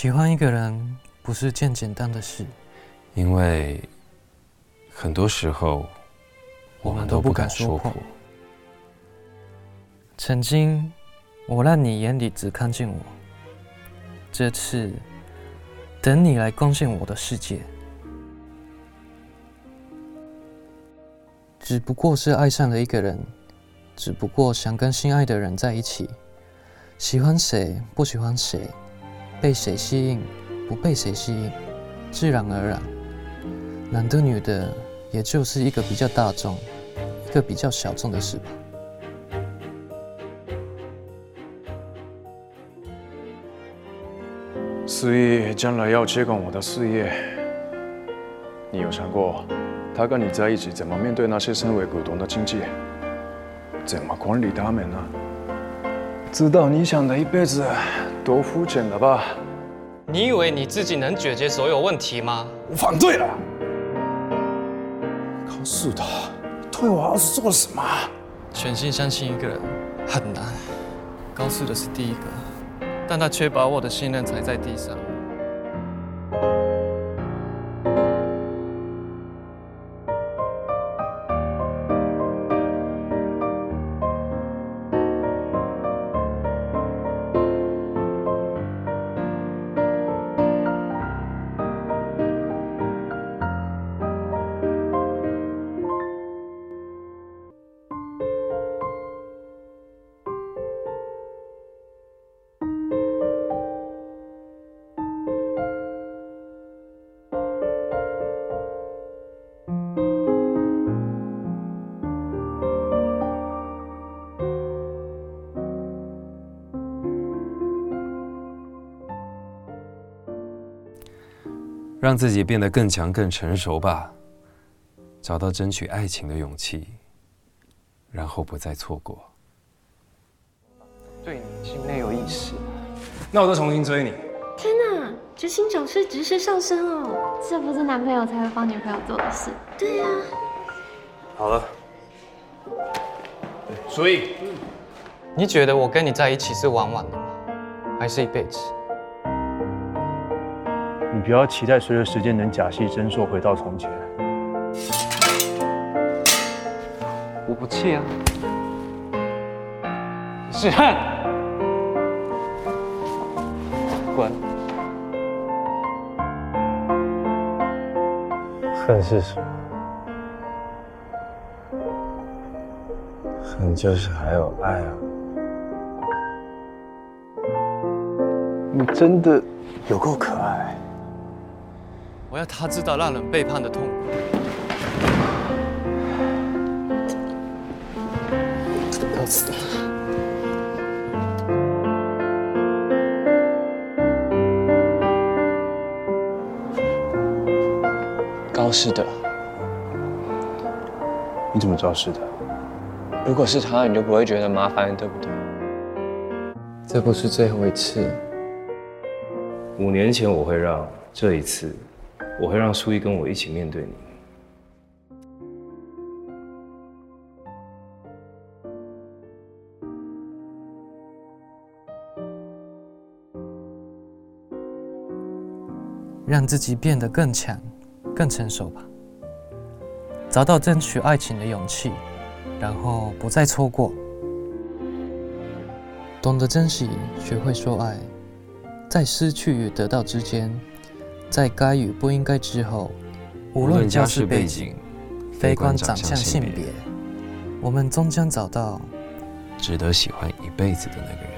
喜欢一个人不是件简单的事，因为很多时候我们都不敢说破。曾经我让你眼里只看见我，这次等你来攻陷我的世界。只不过是爱上了一个人，只不过想跟心爱的人在一起。喜欢谁，不喜欢谁，被谁吸引，不被谁吸引，自然而然。男的女的，也就是一个比较大众，一个比较小众的事吧。思义将来要接管我的事业，你有想过？他跟你在一起，怎么面对那些身为股东的经济？怎么管理他们呢？知道你想的一辈子多肤浅了吧？你以为你自己能解决所有问题吗？我反对了。告诉他，对我儿子做了什么？全心相信一个人很难。高四的是第一个，但他却把我的信任踩在地上。让自己变得更强、更成熟吧，找到争取爱情的勇气，然后不再错过。对你心没有意思，那我再重新追你。天哪，执行长是直升上升哦！这不是男朋友才会帮女朋友做的事。对呀。好了，所以，你觉得我跟你在一起是玩玩的吗？还是一辈子？你不要期待随着时间能假戏真做回到从前。我不气啊，是恨，滚！恨是什么？恨就是还有爱啊！你真的有够可爱。我要他知道让人背叛的痛苦。告辞。高师德，你怎么知道是的？如果是他，你就不会觉得麻烦，对不对？这不是最后一次。五年前我会让，这一次。我会让苏毅跟我一起面对你，让自己变得更强、更成熟吧。找到争取爱情的勇气，然后不再错过。懂得珍惜，学会说爱，在失去与得到之间。在该与不应该之后，无论家世背景，非观长相性别，我们终将找到值得喜欢一辈子的那个人。